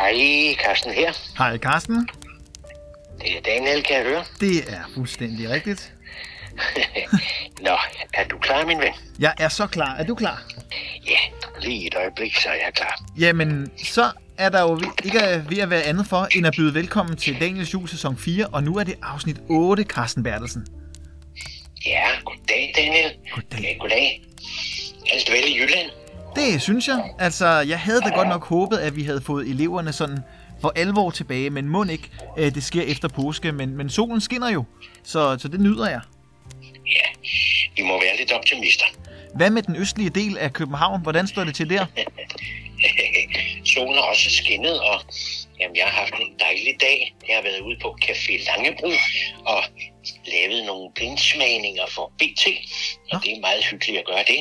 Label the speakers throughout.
Speaker 1: Hej, Carsten her.
Speaker 2: Hej Carsten.
Speaker 1: Det er Daniel, kan jeg høre.
Speaker 2: Det er fuldstændig rigtigt.
Speaker 1: Nå, er du klar, min ven?
Speaker 2: Jeg er så klar. Er du klar?
Speaker 1: Ja, lige et øjeblik, så er jeg klar.
Speaker 2: Jamen, så er der jo ikke ved at være andet for, end at byde velkommen til Daniels Jul sæson 4, og nu er det afsnit 8, Carsten Bertelsen.
Speaker 1: Ja, goddag, Daniel.
Speaker 2: Goddag.
Speaker 1: Ja, goddag. Alt vel i Jylland?
Speaker 2: Det synes jeg. Altså, jeg havde da godt nok håbet, at vi havde fået eleverne sådan for alvor tilbage, men må ikke, øh, det sker efter påske, men, men solen skinner jo, så, så det nyder jeg.
Speaker 1: Ja, vi må være lidt optimister.
Speaker 2: Hvad med den østlige del af København? Hvordan står det til der?
Speaker 1: Solen har også skinnet, og jamen, jeg har haft en dejlig dag. Jeg har været ude på Café Langebro og lavet nogle blindsmagninger for BT, og
Speaker 2: Nå.
Speaker 1: det er meget hyggeligt at gøre det.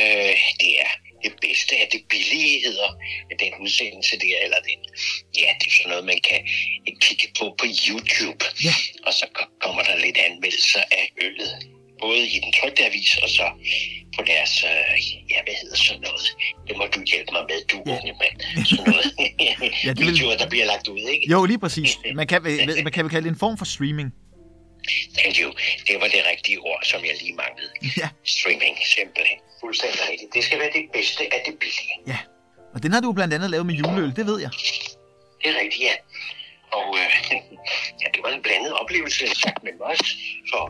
Speaker 1: Øh, det er det bedste af det billige, hedder den udsendelse der, eller den, ja, det er sådan noget, man kan kigge på på YouTube.
Speaker 2: Ja.
Speaker 1: Og så ko- kommer der lidt anmeldelser af øllet, både i den trykte avis, og så på deres, øh, ja, hvad hedder sådan noget, det må du hjælpe mig med, du
Speaker 2: Ja.
Speaker 1: unge mand, sådan noget,
Speaker 2: Ja, det vil-
Speaker 1: videoer, der bliver lagt ud, ikke?
Speaker 2: Jo, lige præcis. Man kan, man kan vel kalde det en form for streaming.
Speaker 1: Thank you. Det var det rigtige ord, som jeg lige manglede.
Speaker 2: Ja,
Speaker 1: Streaming, simpelthen. Fuldstændig rigtigt. Det skal være det bedste af det billige.
Speaker 2: ja. Og den har du blandt andet lavet med juleøl, det ved jeg.
Speaker 1: Det er rigtigt, ja. Og øh, ja, det var en blandet oplevelse, sagt med os. For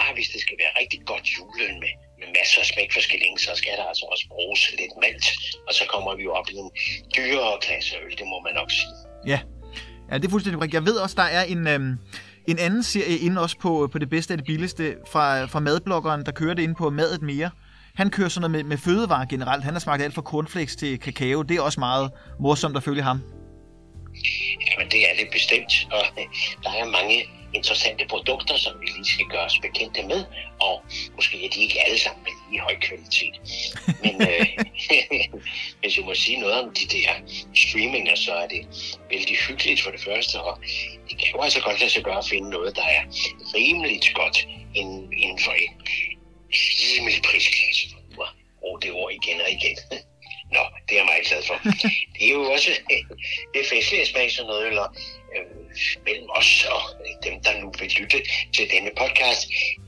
Speaker 1: ah, hvis det skal være rigtig godt juleøl med, med masser af smæk for så skal der altså også bruges lidt malt. Og så kommer vi jo op i en dyrere klasse øl, det må man nok sige.
Speaker 2: Ja, ja det er fuldstændig rigtigt. Jeg ved også, der er en, øhm, en anden serie inde også på, på det bedste af det billigste fra, fra madbloggeren, der kører det ind på Madet Mere. Han kører sådan noget med, med fødevarer generelt. Han har smagt alt fra cornflakes til kakao. Det er også meget morsomt at følge ham.
Speaker 1: Jamen, det er det bestemt, og øh, der er mange interessante produkter, som vi lige skal gøre os bekendte med, og måske er de ikke alle sammen lige høj kvalitet. Men øh, hvis jeg må sige noget om de der streaminger, så er det vældig hyggeligt for det første, og det kan jo altså godt lade sig gøre at finde noget, der er rimeligt godt inden, inden for en rimelig prisklasse. Bruge det ord igen og igen. Nå, det er jeg meget glad for. Det er jo også det er festligt at smage sådan noget, eller øh, mellem os og dem, der nu vil lytte til denne podcast.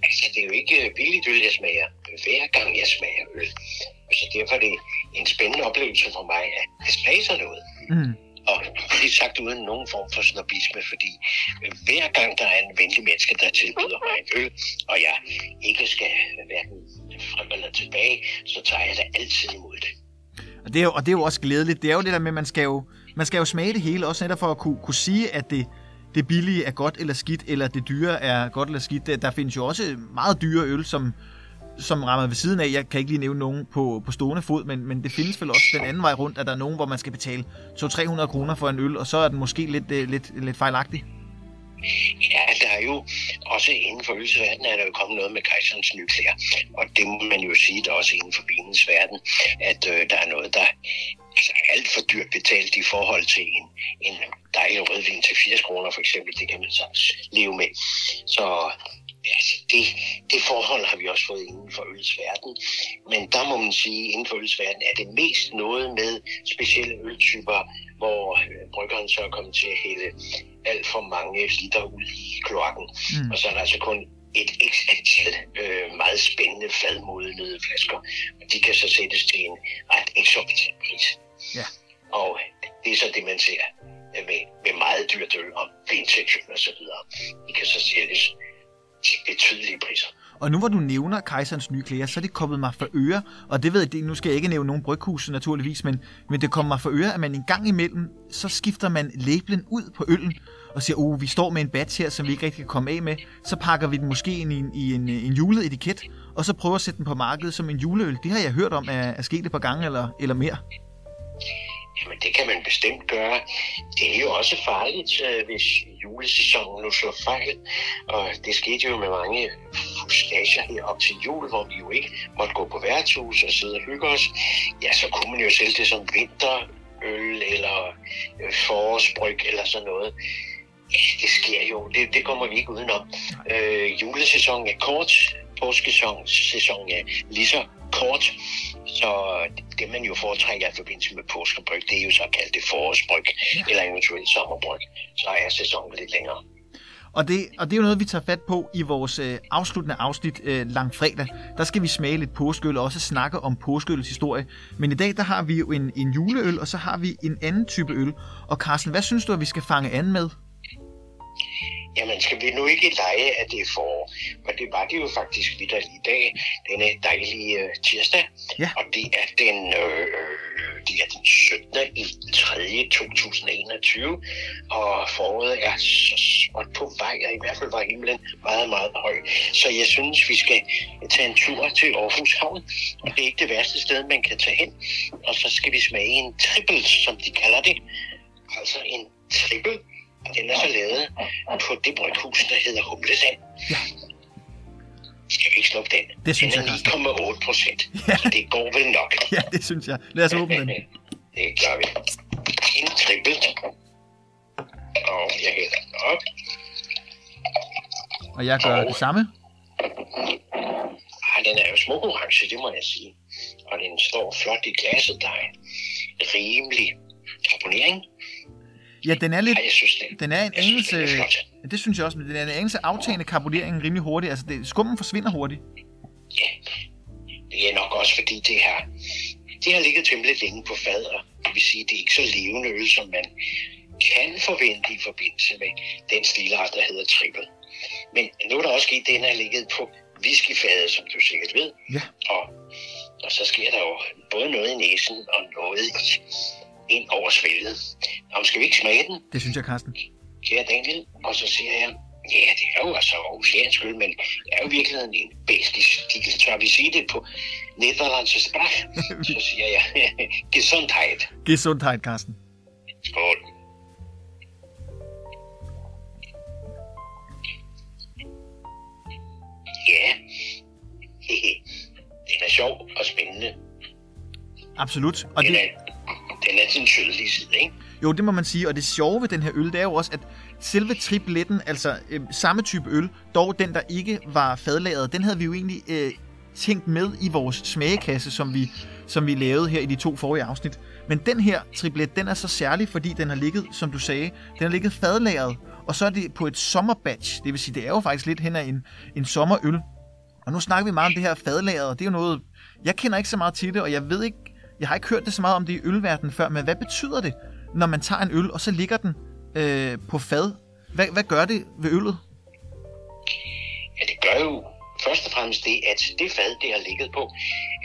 Speaker 1: Altså, det er jo ikke billigt øl, jeg smager, hver gang jeg smager øl. Så derfor er det en spændende oplevelse for mig, at det smager sådan noget.
Speaker 2: Mm.
Speaker 1: Og det er sagt uden nogen form for snobisme, fordi øh, hver gang der er en venlig menneske, der tilbyder mig en øl, og jeg ikke skal hverken frem eller tilbage, så tager jeg da altid imod det.
Speaker 2: Og det, er jo, og det er jo også glædeligt. Det er jo det der med, at man skal jo, man skal jo smage det hele, også netop for at kunne, kunne sige, at det, det billige er godt eller skidt, eller det dyre er godt eller skidt. Der, findes jo også meget dyre øl, som, som rammer ved siden af. Jeg kan ikke lige nævne nogen på, på stående fod, men, men det findes vel også den anden vej rundt, at der er nogen, hvor man skal betale 200-300 kroner for en øl, og så er den måske lidt, øh, lidt, lidt fejlagtig.
Speaker 1: Ja, der er jo også inden for ølsverdenen er der jo kommet noget med kejserens nyklæder. Og det må man jo sige, der også inden for vinens verden, at øh, der er noget, der altså, alt for dyrt betalt i forhold til en, en dejlig rødvin til 80 kroner for eksempel. Det kan man så leve med. Så altså, det, det forhold har vi også fået inden for øls verden. Men der må man sige, at inden for øls verden er det mest noget med specielle øltyper, hvor øh, bryggeren så er kommet til at hælde alt for mange liter ud i kloakken.
Speaker 2: Mm.
Speaker 1: Mm. Og så er der altså kun et x antal øh, meget spændende fadmodnede flasker. Og de kan så sættes til en ret eksorbitant pris.
Speaker 2: Ja.
Speaker 1: Og det er så det, man ser øh, med, med meget dyrt øl og vinsektion og så videre. De kan så sælges til betydelige priser.
Speaker 2: Og nu hvor du nævner kejserens nye klæder, så er det kommet mig for øre, og det ved jeg, det, nu skal jeg ikke nævne nogen bryghuse naturligvis, men, men det kommer mig for øre, at man en gang imellem, så skifter man labelen ud på øllen, og siger, oh, vi står med en batch her, som vi ikke rigtig kan komme af med, så pakker vi den måske ind i en, i en, en julet etiket, og så prøver at sætte den på markedet som en juleøl. Det har jeg hørt om er, er sket et par gange eller, eller mere.
Speaker 1: Jamen, det kan man bestemt gøre. Det er jo også farligt, øh, hvis julesæsonen nu slår fejl. Og det skete jo med mange fuskager her op til jul, hvor vi jo ikke måtte gå på værtshus og sidde og hygge os. Ja, så kunne man jo sælge det som vinterøl eller øh, forårsbryg eller sådan noget. Ja, det sker jo. Det, det kommer vi ikke udenom. Øh, julesæsonen er kort. Påskesæsonen er lige så kort. Så det, man jo foretrækker i forbindelse med påskebryg, det er jo så kaldt det forårsbryg, ja. eller eventuelt sommerbryg. Så er sæsonen lidt længere.
Speaker 2: Og det, og det er jo noget, vi tager fat på i vores øh, afsluttende afsnit øh, langfredag. Der skal vi smage lidt påskeøl og også snakke om påskeøls historie. Men i dag, der har vi jo en, en juleøl, og så har vi en anden type øl. Og Carsten, hvad synes du, at vi skal fange an med?
Speaker 1: Jamen skal vi nu ikke lege, at det er forår? Men det var det jo faktisk vidt i dag, denne dejlige uh, tirsdag.
Speaker 2: Ja.
Speaker 1: Og det er den, øh, det er den 17. i 3. 2021, og foråret er så småt på vej, og i hvert fald var himlen meget, meget høj. Så jeg synes, vi skal tage en tur til Aarhus Havn, og det er ikke det værste sted, man kan tage hen. Og så skal vi smage en triple, som de kalder det. Altså en triple den er så lavet på det bryghus, der hedder Humlesand.
Speaker 2: Ja.
Speaker 1: Skal vi ikke slukke den?
Speaker 2: Det synes
Speaker 1: den er 9,8 procent, ja. så det går vel nok.
Speaker 2: Ja, det synes jeg. Lad os åbne den.
Speaker 1: Det gør vi. En trippelt. Og jeg hælder den op.
Speaker 2: Og jeg gør og... det samme.
Speaker 1: Ah, den er jo smuk orange, det må jeg sige. Og den står flot i glasset. Der er rimelig karbonering.
Speaker 2: Ja, den er lidt...
Speaker 1: Ej, jeg synes, det,
Speaker 2: den er en
Speaker 1: jeg synes, den er.
Speaker 2: Det synes jeg også, men den er en anelse aftagende karboneringen rimelig hurtigt. Altså, det, skummen forsvinder hurtigt.
Speaker 1: Ja, det er nok også fordi det her, det har ligget temmelig længe på fad, og det vil sige, det er ikke så levende øl, som man kan forvente i forbindelse med den stilart, der hedder triple. Men nu er der også sket, den har ligget på whiskyfadet, som du sikkert ved.
Speaker 2: Ja.
Speaker 1: Og, og så sker der jo både noget i næsen og noget i, ind over svælget. Nå, skal vi ikke smage den?
Speaker 2: Det synes jeg, Carsten.
Speaker 1: Kære Daniel, og så siger jeg, ja, det er jo altså oceansk øl, men det er jo i virkeligheden en belgisk stil. Så vi sige det på Nederlandse sprach, så siger jeg, gesundheit.
Speaker 2: Gesundheit, Carsten.
Speaker 1: Skål. Ja, den er sjov og spændende.
Speaker 2: Absolut. Og det,
Speaker 1: er, den side, ikke?
Speaker 2: jo, det må man sige. Og det sjove ved den her øl, det er jo også, at selve tripletten, altså øh, samme type øl, dog den, der ikke var fadlagret, den havde vi jo egentlig øh, tænkt med i vores smagekasse, som vi, som vi lavede her i de to forrige afsnit. Men den her triplet, den er så særlig, fordi den har ligget, som du sagde, den har ligget fadlagret, og så er det på et sommerbatch. Det vil sige, det er jo faktisk lidt hen ad en, en sommerøl. Og nu snakker vi meget om det her fadlagret, og det er jo noget, jeg kender ikke så meget til det, og jeg ved ikke, jeg har ikke hørt det så meget om det i ølverdenen før, men hvad betyder det, når man tager en øl, og så ligger den øh, på fad? Hvad, hvad gør det ved øllet?
Speaker 1: Ja, det gør jo først og fremmest det, at det fad, det har ligget på,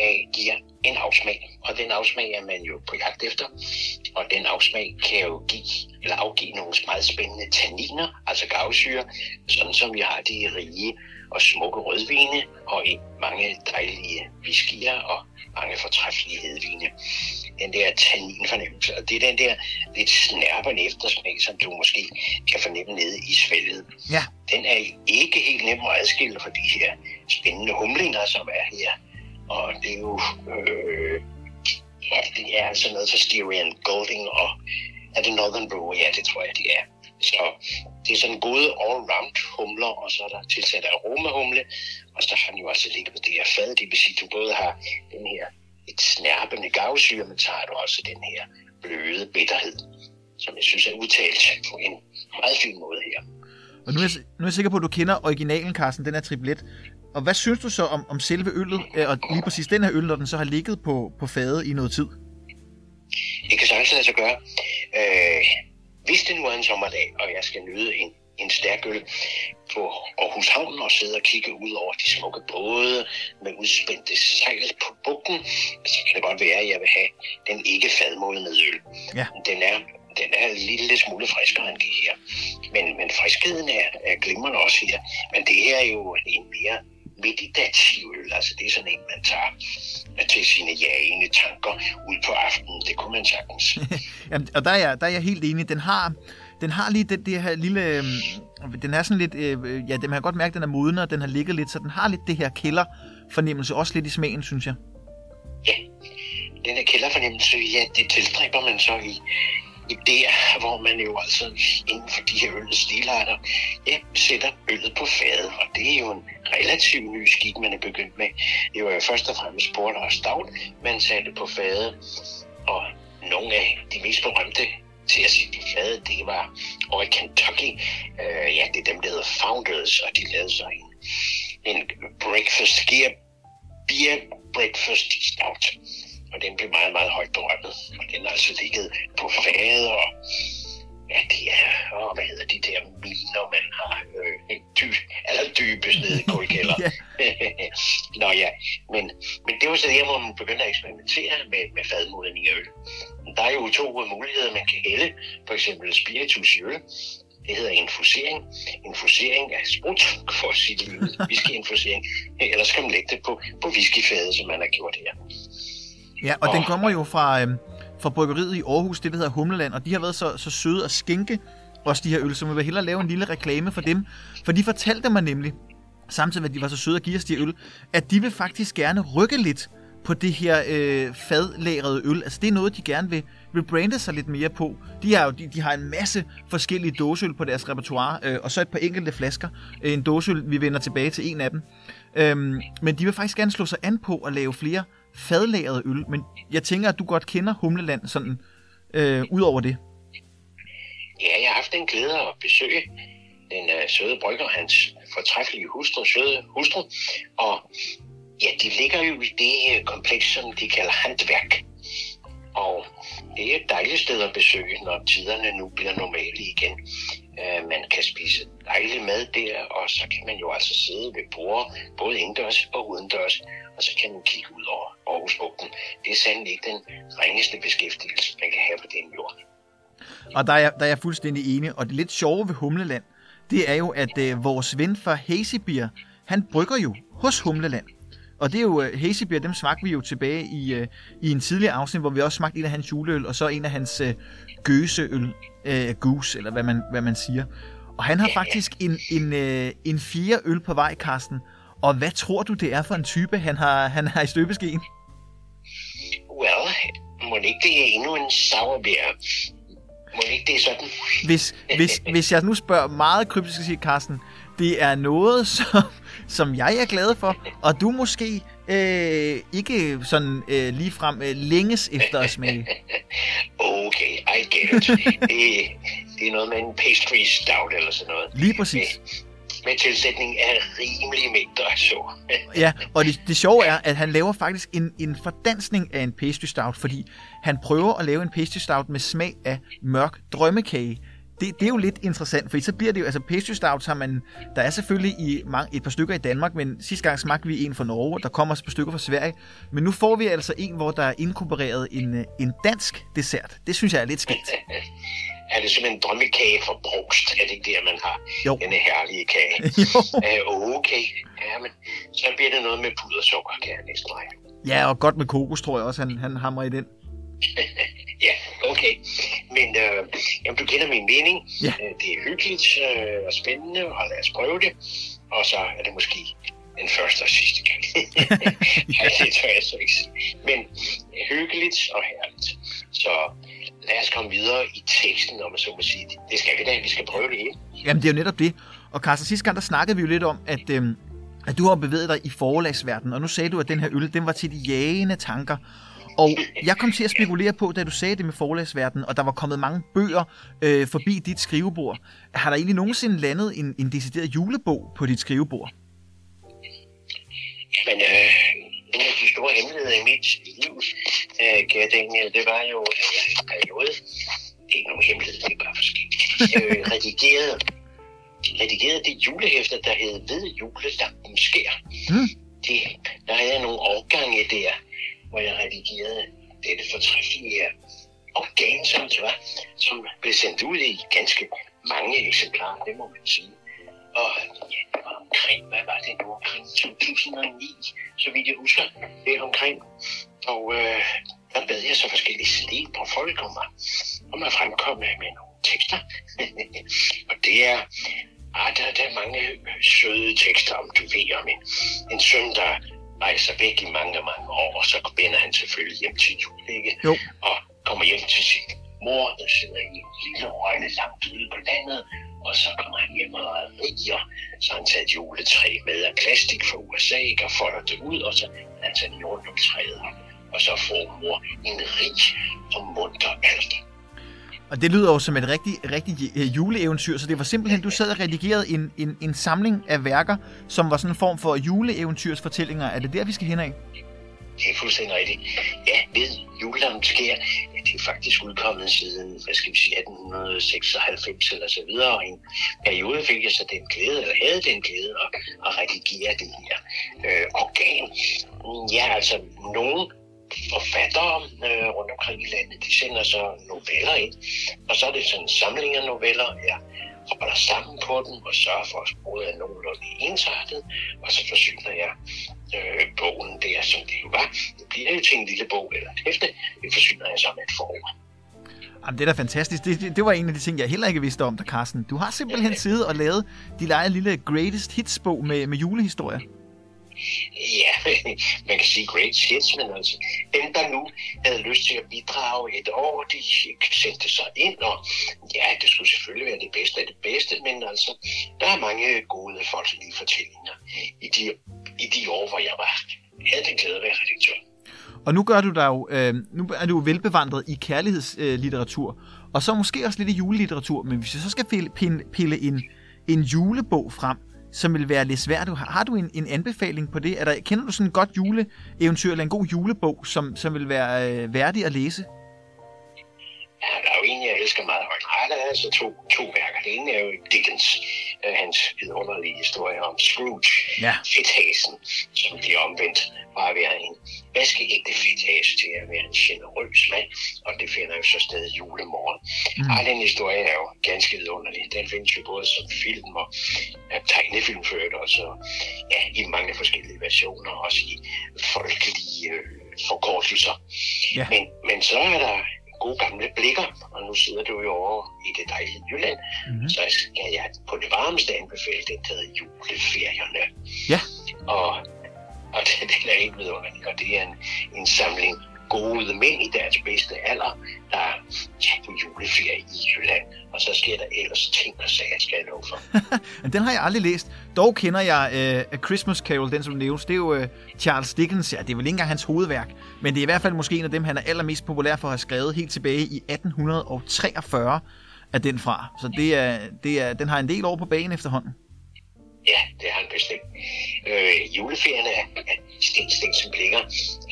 Speaker 1: øh, giver en afsmag. Og den afsmag er man jo på jagt efter. Og den afsmag kan jo give, eller afgive nogle meget spændende tanniner, altså gavsyre, sådan som vi har de rige og smukke rødvine, og mange dejlige whiskyer og mange fortræffelige hedvine. Den der tanninfornemmelse, og det er den der lidt snærpende eftersmag, som du måske kan fornemme nede i svælget.
Speaker 2: Ja.
Speaker 1: Den er ikke helt nem at adskille fra de her spændende humlinger, som er her. Og det er jo... Øh, ja, det er altså noget for Styrian Golding og er det Northern Brew? Ja, det tror jeg, det er. Så det er sådan gode all-round humler, og så er der tilsat aromahumle, og så har den jo også ligget på det her fad. Det vil sige, at du både har den her et snærpende gavsyre, men så har du også den her bløde bitterhed, som jeg synes er udtalt på en meget fin måde her.
Speaker 2: Og nu er, jeg, nu er jeg sikker på, at du kender originalen, Carsten, den er triplet. Og hvad synes du så om, om selve øllet, øh, og lige præcis den her øl, når den så har ligget på, på fadet i noget tid?
Speaker 1: Det kan sagtens lade sig gøre. Øh, hvis det nu er en sommerdag, og jeg skal nyde en, en stærk øl på Aarhus Havn og sidde og kigge ud over de smukke både med udspændte sejl på bugten, så kan det godt være, at jeg vil have den ikke fadmodnede øl.
Speaker 2: Ja.
Speaker 1: Den er den er en lille smule friskere end det her. Men, men friskheden er, er glimrende også her. Men det her er jo en mere meditativ øl. Altså det er sådan en, man tager til sine jagende tanker ud på aftenen. Det kunne man sagtens.
Speaker 2: Jamen, og der er, jeg, der er jeg helt enig. Den har, den har lige det, det her lille... Øh, den er sådan lidt... Øh, ja, man kan godt mærke, at den er moden, og den har ligget lidt, så den har lidt det her kælder fornemmelse også lidt i smagen, synes jeg.
Speaker 1: Ja, den her kælderfornemmelse, ja, det tilstræber man så i, idéer, hvor man jo altså inden for de her øllets stilarter, ja, sætter øllet på fadet. Og det er jo en relativt ny skik, man er begyndt med. Det var jo først og fremmest porter og stout, man satte på fadet. Og nogle af de mest berømte til at sige på fadet, det var over i Kentucky. Uh, ja, det er dem, der hedder Founders, og de lavede så en, en breakfast gear, beer breakfast stout og den blev meget, meget højt berømmet. Og den er altså ligget på fadet, og ja, det er, åh, hvad hedder de der miner, man har øh, dy, eller dybest nede i kulkælder. Nå ja, men, men det var så der, hvor man begyndte at eksperimentere med, med fadmodning af øl. Der er jo to muligheder, man kan hælde, for eksempel spiritus i øl, det hedder infusering. Infusering af sprut, for at sige det whiskyinfusering. Ellers kan man lægge det på, på whiskyfadet, som man har gjort her.
Speaker 2: Ja, og oh. den kommer jo fra, øhm, fra bryggeriet i Aarhus, det der hedder Humleland, og de har været så, så søde at skænke også de her øl, så vi vil hellere lave en lille reklame for dem. For de fortalte mig nemlig, samtidig med at de var så søde at give os de øl, at de vil faktisk gerne rykke lidt på det her øh, fadlagrede øl. Altså det er noget, de gerne vil, vil brande sig lidt mere på. De har jo de, de har en masse forskellige dåseøl på deres repertoire, øh, og så et par enkelte flasker. Øh, en dåseøl, vi vender tilbage til en af dem. Øhm, men de vil faktisk gerne slå sig an på at lave flere fadlagret øl, men jeg tænker, at du godt kender Humleland sådan, øh, ud over det.
Speaker 1: Ja, jeg har haft en glæde at besøge den uh, søde brygger, hans fortræffelige hustru, søde hustru, og ja, de ligger jo i det uh, kompleks, som de kalder handværk. Og det er et dejligt sted at besøge, når tiderne nu bliver normale igen. Uh, man kan spise dejlig mad der, og så kan man jo altså sidde ved bord, både indendørs og udendørs, og så kan man kigge ud over Aarhusbugten. Det er sandelig ikke den ringeste beskæftigelse, man kan have på den jord.
Speaker 2: Og der er, der er jeg fuldstændig enig, og det lidt sjove ved Humleland, det er jo, at øh, vores ven fra Hazybier, han brygger jo hos Humleland. Og det er jo, uh, Hazybier, dem smagte vi jo tilbage i, uh, i en tidligere afsnit, hvor vi også smagte en af hans juleøl, og så en af hans uh, gøseøl, uh, goose, eller hvad man, hvad man siger. Og han har faktisk en, en, uh, en fire øl på vej, Karsten, og hvad tror du, det er for en type, han har, han har i støbeskeen?
Speaker 1: Well, må ikke det er endnu en sauerbier? Må ikke det er sådan?
Speaker 2: Hvis, hvis, hvis jeg nu spørger meget kryptisk at sige, Carsten, det er noget, som, som jeg er glad for, og du måske øh, ikke sådan øh, ligefrem øh, længes efter at smage.
Speaker 1: okay, I get it. det, det er noget med en pastry stout eller sådan noget.
Speaker 2: Lige præcis.
Speaker 1: Men, med tilsætning af rimelige mængder af sukker.
Speaker 2: ja, og det, det sjove er, at han laver faktisk en, en fordansning af en pastry stout, fordi han prøver at lave en pastry stout med smag af mørk drømmekage. Det, det er jo lidt interessant, for så bliver det jo, altså pastry stouts har man, der er selvfølgelig i mange, et par stykker i Danmark, men sidste gang smagte vi en fra Norge, og der kommer også et par stykker fra Sverige. Men nu får vi altså en, hvor der er inkorporeret en, en dansk dessert. Det synes jeg er lidt skidt.
Speaker 1: er det simpelthen en drømmekage for brugst? Er det ikke der, man har
Speaker 2: jo.
Speaker 1: denne herlige kage? uh, okay, ja, men så bliver det noget med pudersukker, kan jeg næsten regne.
Speaker 2: Ja, og godt med kokos, tror jeg også, han, han hamrer i den.
Speaker 1: ja, okay. Men øh, jamen, du kender min mening.
Speaker 2: Ja.
Speaker 1: Øh, det er hyggeligt øh, og spændende, og lad os prøve det. Og så er det måske den første og sidste gang. ja, det tør jeg så ikke. Men hyggeligt og herligt. Så lad os komme videre i teksten, om man så må sige. Det skal vi da, vi skal prøve det hele.
Speaker 2: Jamen, det er jo netop det. Og Carsten, sidste gang, der snakkede vi jo lidt om, at, øhm, at du har bevæget dig i forlagsverdenen, og nu sagde du, at den her øl, den var til de jagende tanker. Og jeg kom til at spekulere på, da du sagde det med forlagsverdenen, og der var kommet mange bøger øh, forbi dit skrivebord. Har der egentlig nogensinde landet en, en decideret julebog på dit skrivebord?
Speaker 1: Jamen, øh, store hemmeligheder i mit liv, øh, kære Daniel, det var jo øh, en periode, det er ikke nogen hemmelighed, det er bare forskelligt, øh, redigeret, redigeret det julehæfter, der hed Ved julelampen sker.
Speaker 2: Mm.
Speaker 1: Det, der havde jeg nogle årgange der, hvor jeg redigerede dette fortræffelige organ, som det var, som blev sendt ud i ganske mange eksemplarer, det må man sige. Og ja, det var omkring, hvad var det nu, omkring 2009, så vidt jeg husker, det omkring. Og øh, der bad jeg så forskellige celebre folk om at, om at fremkomme med nogle tekster. og det er, ah, der, der er mange søde tekster om, du ved, om en, en søn, der rejser væk i mange, mange år, og så vender han selvfølgelig hjem til jul, ikke?
Speaker 2: Jo.
Speaker 1: Og kommer hjem til sin mor, der sidder i en lille røgne langt ude på landet, og så kommer han hjem og er rig, og så han taget et juletræ med af plastik fra USA, ikke, og folder det ud, og så han taget den rundt om træet, og så får mor en rig og munter alder.
Speaker 2: Og det lyder jo som et rigtig, rigtig øh, juleeventyr, så det var simpelthen, du sad og redigerede en, en, en samling af værker, som var sådan en form for juleeventyrsfortællinger. Er det der, vi skal hen af?
Speaker 1: Det er fuldstændig rigtigt. Ja, ved julelammet sker, det er faktisk udkommet siden, hvad skal vi sige, 1896 eller så videre, og i en periode fik jeg så den glæde, eller havde den glæde at, at redigere det her øh, organ. Ja, altså nogle forfattere øh, rundt omkring i landet, de sender så noveller ind, og så er det sådan en samling af noveller, jeg holder sammen på den og sørger for, at sproget er nogenlunde ensartet, og så forsyner jeg øh, bogen der, som det jo var. Det bliver jo til en lille bog eller hæfte, det forsyner jeg så med et forord.
Speaker 2: Jamen, det er da fantastisk. Det, det, det var en af de ting, jeg heller ikke vidste om dig, Carsten. Du har simpelthen siddet og lavet din egen lille Greatest Hits-bog med, med julehistorier.
Speaker 1: Ja, man kan sige great hits, men altså dem, der nu havde lyst til at bidrage et år, de sendte sig ind, og ja, det skulle selvfølgelig være det bedste af det bedste, men altså, der er mange gode folkelige fortællinger i de, i de år, hvor jeg var, havde den glæde at være redaktør.
Speaker 2: Og nu gør du dig jo, øh, nu er du jo velbevandret i kærlighedslitteratur, øh, og så måske også lidt i julelitteratur, men hvis vi så skal pille, pille en, en julebog frem, som vil være lidt svært. Har du en, en anbefaling på det? Er der, kender du sådan en godt juleeventyr eller en god julebog, som, som vil være øh, værdig at læse?
Speaker 1: Ja, der er jo en, jeg elsker meget højt. Nej, der er altså to, to værker. Det ene er jo Dickens, øh, hans vidunderlige historie om Scrooge, ja. fedthasen, som bliver omvendt fra at være en vaskeægte fedthase til at være en generøs mand, og det finder jo så sted julemorgen. Mm. Ej, den historie er jo ganske vidunderlig. Den findes jo både som film og ja, tegnefilm ført, og så ja, i mange forskellige versioner, også i folkelige øh, forkortelser. Ja. Men, men så er der gode gamle blikker, og nu sidder du jo over i det dejlige Jylland, mm-hmm. så skal jeg på det varmeste anbefale den, der hedder juleferierne.
Speaker 2: Ja.
Speaker 1: Og, og den, den er ikke vidunderlig, og det er en, en samling gode mænd i deres bedste alder, der er på juleferie sager, skal jeg love for.
Speaker 2: den har jeg aldrig læst. Dog kender jeg uh, A Christmas Carol, den som nævnes. Det er jo uh, Charles Dickens. Ja, det er vel ikke engang hans hovedværk. Men det er i hvert fald måske en af dem, han er allermest populær for at have skrevet helt tilbage i 1843 af den fra. Så det er, det er, den har en del år på banen efterhånden.
Speaker 1: Ja, det har han bestemt. Øh, juleferien er, er Sten Stensen Blinger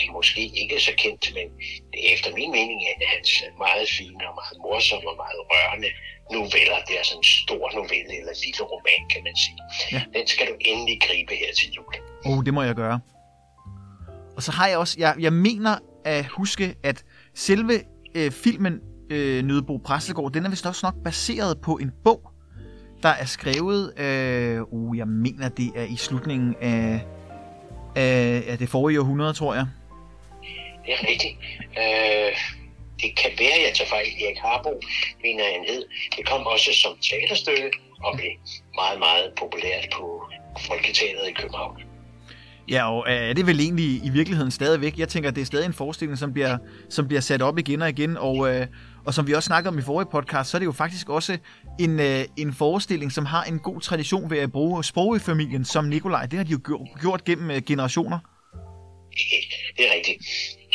Speaker 1: er måske ikke så kendt, men det er efter min mening en af hans meget fine og meget morsomme og meget rørende noveller. Det er sådan en stor novelle eller en lille roman, kan man sige. Ja. Den skal du endelig gribe her til jul.
Speaker 2: Oh, det må jeg gøre. Og så har jeg også, jeg, jeg mener at huske, at selve øh, filmen øh, Nødebo Præstegård, den er vist også nok baseret på en bog, der er skrevet, øh, uh, jeg mener det er i slutningen af, af, af det forrige århundrede, tror jeg.
Speaker 1: Det er rigtigt. Øh, det kan være, at jeg tager fejl. Erik Harbo, mener han hed. Det kom også som teaterstykke og blev meget, meget populært på Folketeateret i København.
Speaker 2: Ja, og er det vel egentlig i virkeligheden stadigvæk? Jeg tænker, det er stadig en forestilling, som bliver, som bliver sat op igen og igen, og, øh, og som vi også snakkede om i forrige podcast, så er det jo faktisk også en, øh, en forestilling, som har en god tradition ved at bruge sprog i familien, som Nikolaj. Det har de jo gjort, gjort gennem øh, generationer.
Speaker 1: Det er rigtigt.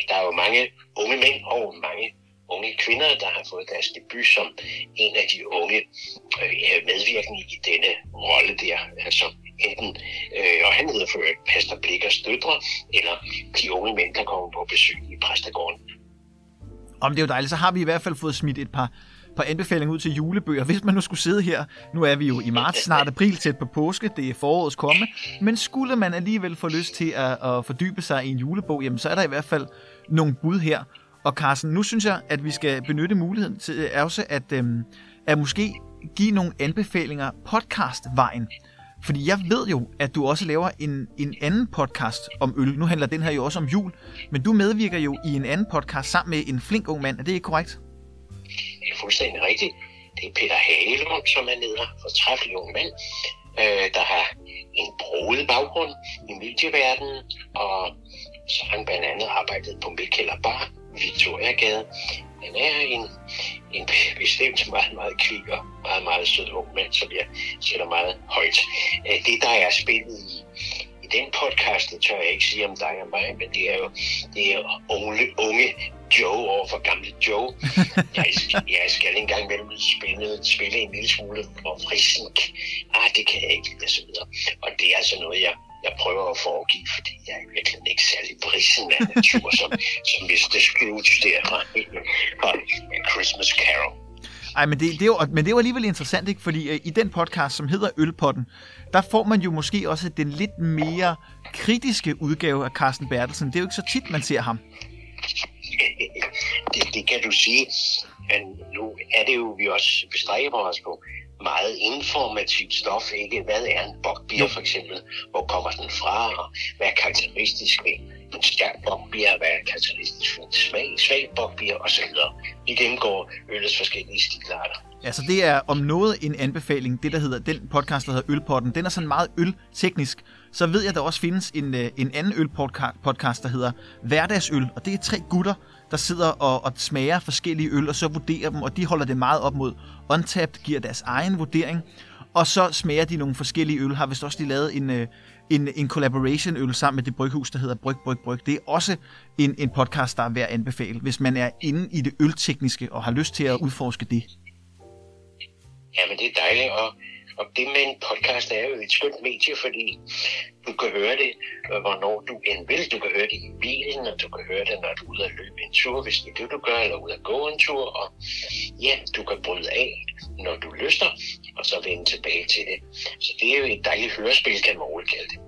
Speaker 1: Der er jo mange unge mænd og mange unge kvinder, der har fået deres debut som en af de unge øh, medvirkende i denne rolle der. Altså enten, øh, og han hedder for Pastor Blikkers døtre, eller de unge mænd, der kommer på besøg i præstegården.
Speaker 2: Om det er jo dejligt, så har vi i hvert fald fået smidt et par, par anbefalinger ud til julebøger. Hvis man nu skulle sidde her, nu er vi jo i marts, snart april, tæt på påske, det er forårets komme, men skulle man alligevel få lyst til at, at fordybe sig i en julebog, jamen så er der i hvert fald nogle bud her. Og Carsten, nu synes jeg, at vi skal benytte muligheden til også at, øhm, at måske give nogle anbefalinger podcastvejen. Fordi jeg ved jo, at du også laver en, en anden podcast om øl. Nu handler den her jo også om jul. Men du medvirker jo i en anden podcast sammen med en flink ung mand. Er det ikke korrekt?
Speaker 1: Det er fuldstændig rigtigt. Det er Peter Halund, som er leder for træffelig ung mand, øh, der har en broet baggrund i medieverdenen, og så har han blandt andet arbejdet på Mikkel Bar, Victoriagade. Han er en, en bestemt meget, meget kvik og meget, meget sød ung mand, som jeg sætter meget højt. Øh, det, der er spillet i, i den podcast, det tør jeg ikke sige om dig og mig, men det er jo det er unge, unge Joe over for gamle Joe. Jeg, jeg skal engang mellem spille, spille en lille smule for frisk. Ah, det kan jeg ikke, og så videre. Og det er altså noget, jeg, jeg prøver at foregive, fordi jeg er virkelig ikke særlig brissen af natur, som, som Mr. Scrooge der fra, fra Christmas Carol.
Speaker 2: Ej, men det, det, er jo, men det er jo alligevel interessant, ikke? Fordi øh, i den podcast, som hedder Ølpotten, der får man jo måske også den lidt mere kritiske udgave af Carsten Bertelsen. Det er jo ikke så tit, man ser ham.
Speaker 1: det, det kan du sige. Men nu er det jo, vi også bestræber os på meget informativt stof, ikke? Hvad er en bokbier for eksempel? Hvor kommer den fra? Og hvad er karakteristisk ved en stærk bokbier? Hvad er karakteristisk for en svag, svag bokbier? Og så videre. Vi gennemgår øllets forskellige stilarter.
Speaker 2: Altså det er om noget en anbefaling, det der hedder, den podcast, der hedder Ølpotten, den er sådan meget ølteknisk. Så ved jeg, at der også findes en, øh, en anden ølpodcast, der hedder Hverdagsøl, og det er tre gutter, der sidder og, og smager forskellige øl, og så vurderer dem, og de holder det meget op mod Untapped, giver deres egen vurdering, og så smager de nogle forskellige øl. Har vist også de lavet en, øh, en, en collaboration øl sammen med det bryghus, der hedder Bryg, Bryg, Bryg. Det er også en, en podcast, der er værd at anbefale, hvis man er inde i det øltekniske og har lyst til at udforske det.
Speaker 1: Ja, men det er dejligt, og, og det med en podcast er jo et skønt medie, fordi du kan høre det, øh, hvornår du end vil. Du kan høre det i bilen, og du kan høre det, når du er ude at løbe en tur, hvis det er det, du gør, eller ude at gå en tur. Og ja, du kan bryde af, når du lyster, og så vende tilbage til det. Så det er jo et dejligt hørespil, kan man roligt kalde det.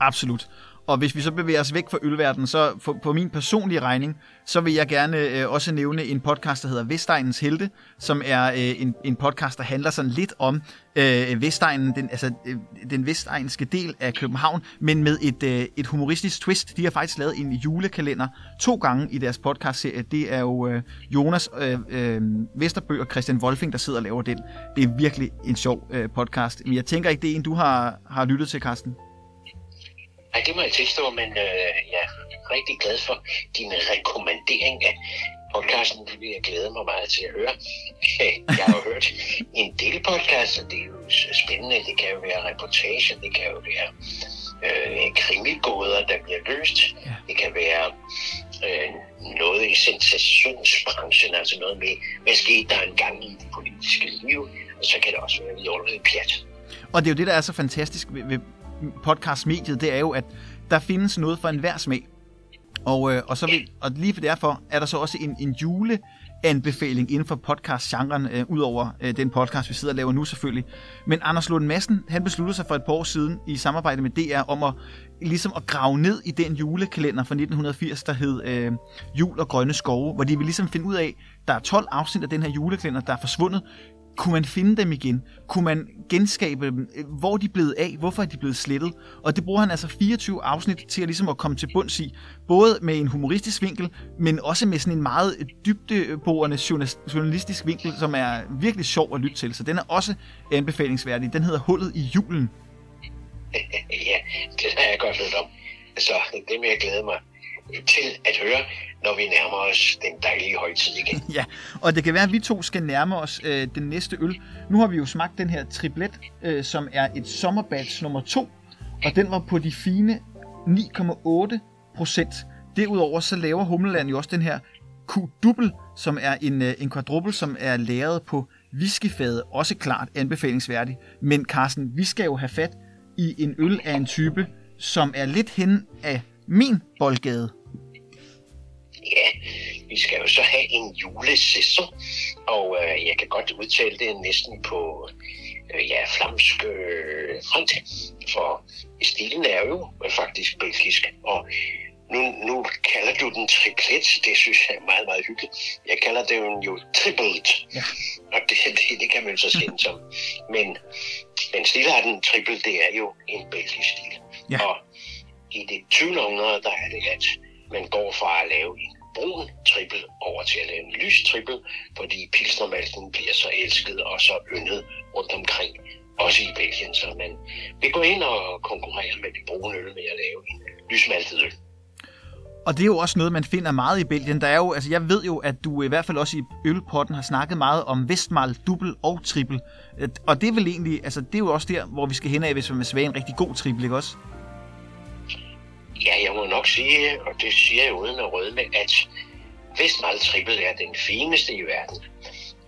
Speaker 2: Absolut. Og hvis vi så bevæger os væk fra ølverdenen, så for, på min personlige regning, så vil jeg gerne øh, også nævne en podcast, der hedder Vestegnens Helte, som er øh, en, en podcast, der handler sådan lidt om øh, Vestegnen, den, altså øh, den vestegnske del af København, men med et, øh, et humoristisk twist. De har faktisk lavet en julekalender to gange i deres podcastserie. Det er jo øh, Jonas øh, øh, Vesterbø og Christian Wolfing, der sidder og laver den. Det er virkelig en sjov øh, podcast. Men jeg tænker ikke, det er en, du har, har lyttet til, Carsten.
Speaker 1: Nej, det må jeg tilstå, men øh, jeg er rigtig glad for din rekommendering af podcasten. Det vil jeg glæde mig meget til at høre. Jeg har hørt en del podcasts, og det er jo spændende. Det kan jo være reportage, det kan jo være øh, krimigåder, der bliver løst. Ja. Det kan være øh, noget i sensationsbranchen, altså noget med, hvad skete der engang i det politiske liv, og så kan det også være vidunderligt pjat.
Speaker 2: Og det er jo det, der er så fantastisk ved, ved podcastmediet, det er jo, at der findes noget for enhver smag. Og, øh, og, så vil, og lige for derfor er der så også en, en jule anbefaling inden for podcast-genren, øh, udover øh, den podcast, vi sidder og laver nu selvfølgelig. Men Anders Lund Madsen, han besluttede sig for et par år siden i samarbejde med DR om at, ligesom at grave ned i den julekalender fra 1980, der hed øh, Jul og Grønne Skove, hvor de vil ligesom finde ud af, der er 12 afsnit af den her julekalender, der er forsvundet, kunne man finde dem igen? Kunne man genskabe dem? Hvor er de blevet af? Hvorfor er de blevet slettet? Og det bruger han altså 24 afsnit til at, ligesom at komme til bunds i. Både med en humoristisk vinkel, men også med sådan en meget dybdeborende journalistisk vinkel, som er virkelig sjov at lytte til. Så den er også anbefalingsværdig. Den hedder Hullet i julen.
Speaker 1: Ja, det har jeg godt hørt om. Så det vil jeg glæde mig til at høre, når vi nærmer os den dejlige højtid igen.
Speaker 2: ja, og det kan være, at vi to skal nærme os øh, den næste øl. Nu har vi jo smagt den her triplet, øh, som er et sommerbatch nummer 2, og den var på de fine 9,8 procent. Derudover så laver Humleland jo også den her Q-dubbel, som er en, øh, en quadruple, som er lavet på whiskyfadet. Også klart anbefalingsværdig. Men Carsten, vi skal jo have fat i en øl af en type, som er lidt hen af min boldgade.
Speaker 1: Ja, vi skal jo så have en julesæson, og øh, jeg kan godt udtale det næsten på øh, ja, flamsk øh, fransk, for stilen er jo faktisk belgisk, og nu, nu kalder du den triplet, det synes jeg er meget, meget hyggeligt. Jeg kalder det jo triplet, ja. og det, det, det kan man jo så skændes om. Men, men stilarten triple, det er jo en belgisk stil. Ja. Og i det 20. århundrede, der er det, at man går fra at lave en brun trippel over til at lave en lys trippel, fordi pilsnermalten bliver så elsket og så yndet rundt omkring, også i Belgien. Så man vil gå ind og konkurrere med de brune øl med at lave en lysmaltet øl.
Speaker 2: Og det er jo også noget, man finder meget i Belgien. Der er jo, altså jeg ved jo, at du i hvert fald også i ølpotten har snakket meget om Vestmal, dubbel og trippel. Og det er vel egentlig, altså det er jo også der, hvor vi skal hen af, hvis man vil smage en rigtig god trippel, ikke også?
Speaker 1: Ja, jeg må nok sige, og det siger jeg uden at rødme, at Vestmal trippel er den fineste i verden.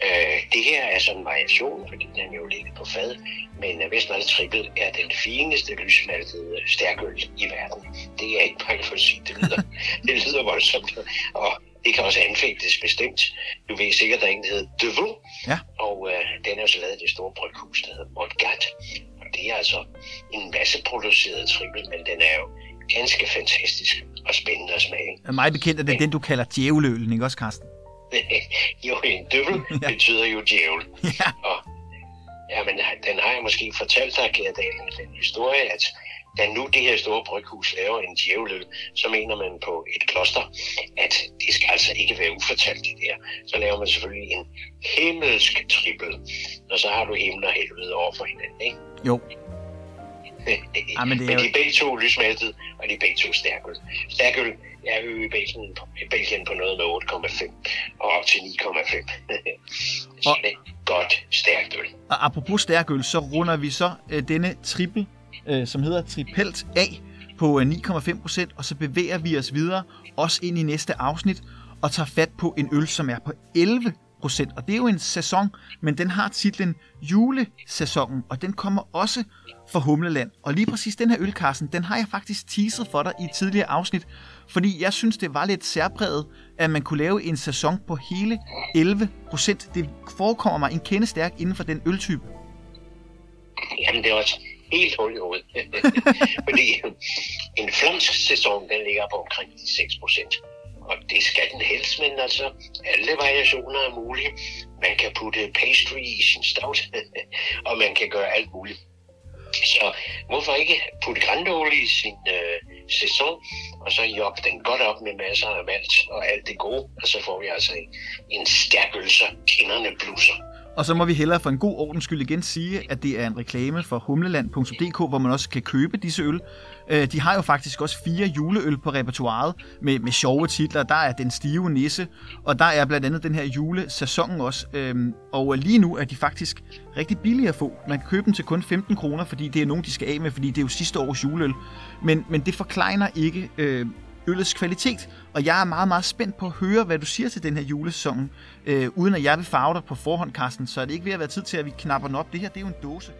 Speaker 1: Øh, det her er sådan en variation, fordi den jo ligger på fad, men Vestmal Triple er den fineste lysmaltede stærkøl i verden. Det er ikke bare for at sige, det lyder, det lyder voldsomt, og det kan også anfægtes bestemt. Du ved sikkert, der er en, der hedder Devaux, ja. og øh, den er jo så lavet i det store bryghus, der hedder Montgat. Og det er altså en masse produceret triple, men den er jo ganske fantastisk og spændende at smage.
Speaker 2: Er mig bekendt, at det men, den, du kalder djævleølen, ikke også, Carsten?
Speaker 1: jo, en døvel ja. betyder jo djævel. Ja. Og, ja, men den har jeg måske fortalt dig, Gerd Dalen, den historie, at da nu det her store bryghus laver en djæveløl, så mener man på et kloster, at det skal altså ikke være ufortalt det der. Så laver man selvfølgelig en himmelsk trippel, og så har du himmel og helvede over for hinanden, ikke?
Speaker 2: Jo.
Speaker 1: Ja, men, det er men de er begge to lysmæltet, og de er begge to stærkøl. Stærkøl er jo i Belgien, Belgien på noget med 8,5 og op til 9,5. så det er godt stærkt øl.
Speaker 2: Og apropos stærkøl, så runder vi så øh, denne trippel, øh, som hedder Tripelt A, på 9,5 øh, procent, og så bevæger vi os videre, også ind i næste afsnit, og tager fat på en øl, som er på 11 procent. Og det er jo en sæson, men den har titlen Julesæsonen, og den kommer også fra Humleland. Og lige præcis den her ølkassen, den har jeg faktisk teaset for dig i et tidligere afsnit, fordi jeg synes, det var lidt særpræget, at man kunne lave en sæson på hele 11 procent. Det forekommer mig en kende stærk inden for den øltype.
Speaker 1: Jamen, det er også helt hul i hovedet. Fordi en flamsk sæson, den ligger på omkring 6 procent. Og det skal den helst, men altså, alle variationer er mulige. Man kan putte pastry i sin stout, og man kan gøre alt muligt. Så hvorfor ikke putte grænteolie i sin øh, sæson, og så joppe den godt op med masser af malt og alt det gode, og så får vi altså en, en stærk øl, så kinderne blusser.
Speaker 2: Og så må vi hellere for en god ordens skyld igen sige, at det er en reklame for humleland.dk, hvor man også kan købe disse øl. Øh, de har jo faktisk også fire juleøl på repertoireet med, med sjove titler. Der er Den Stive Nisse, og der er blandt andet den her julesæson også. Øhm, og lige nu er de faktisk rigtig billige at få. Man kan købe dem til kun 15 kroner, fordi det er nogen, de skal af med, fordi det er jo sidste års juleøl. Men, men det forkleiner ikke øh, øllets kvalitet. Og jeg er meget, meget spændt på at høre, hvad du siger til den her julesæson. Øh, uden at jeg vil farve dig på forhånd, Carsten, så er det ikke ved at være tid til, at vi knapper den op. Det her, det er jo en dåse.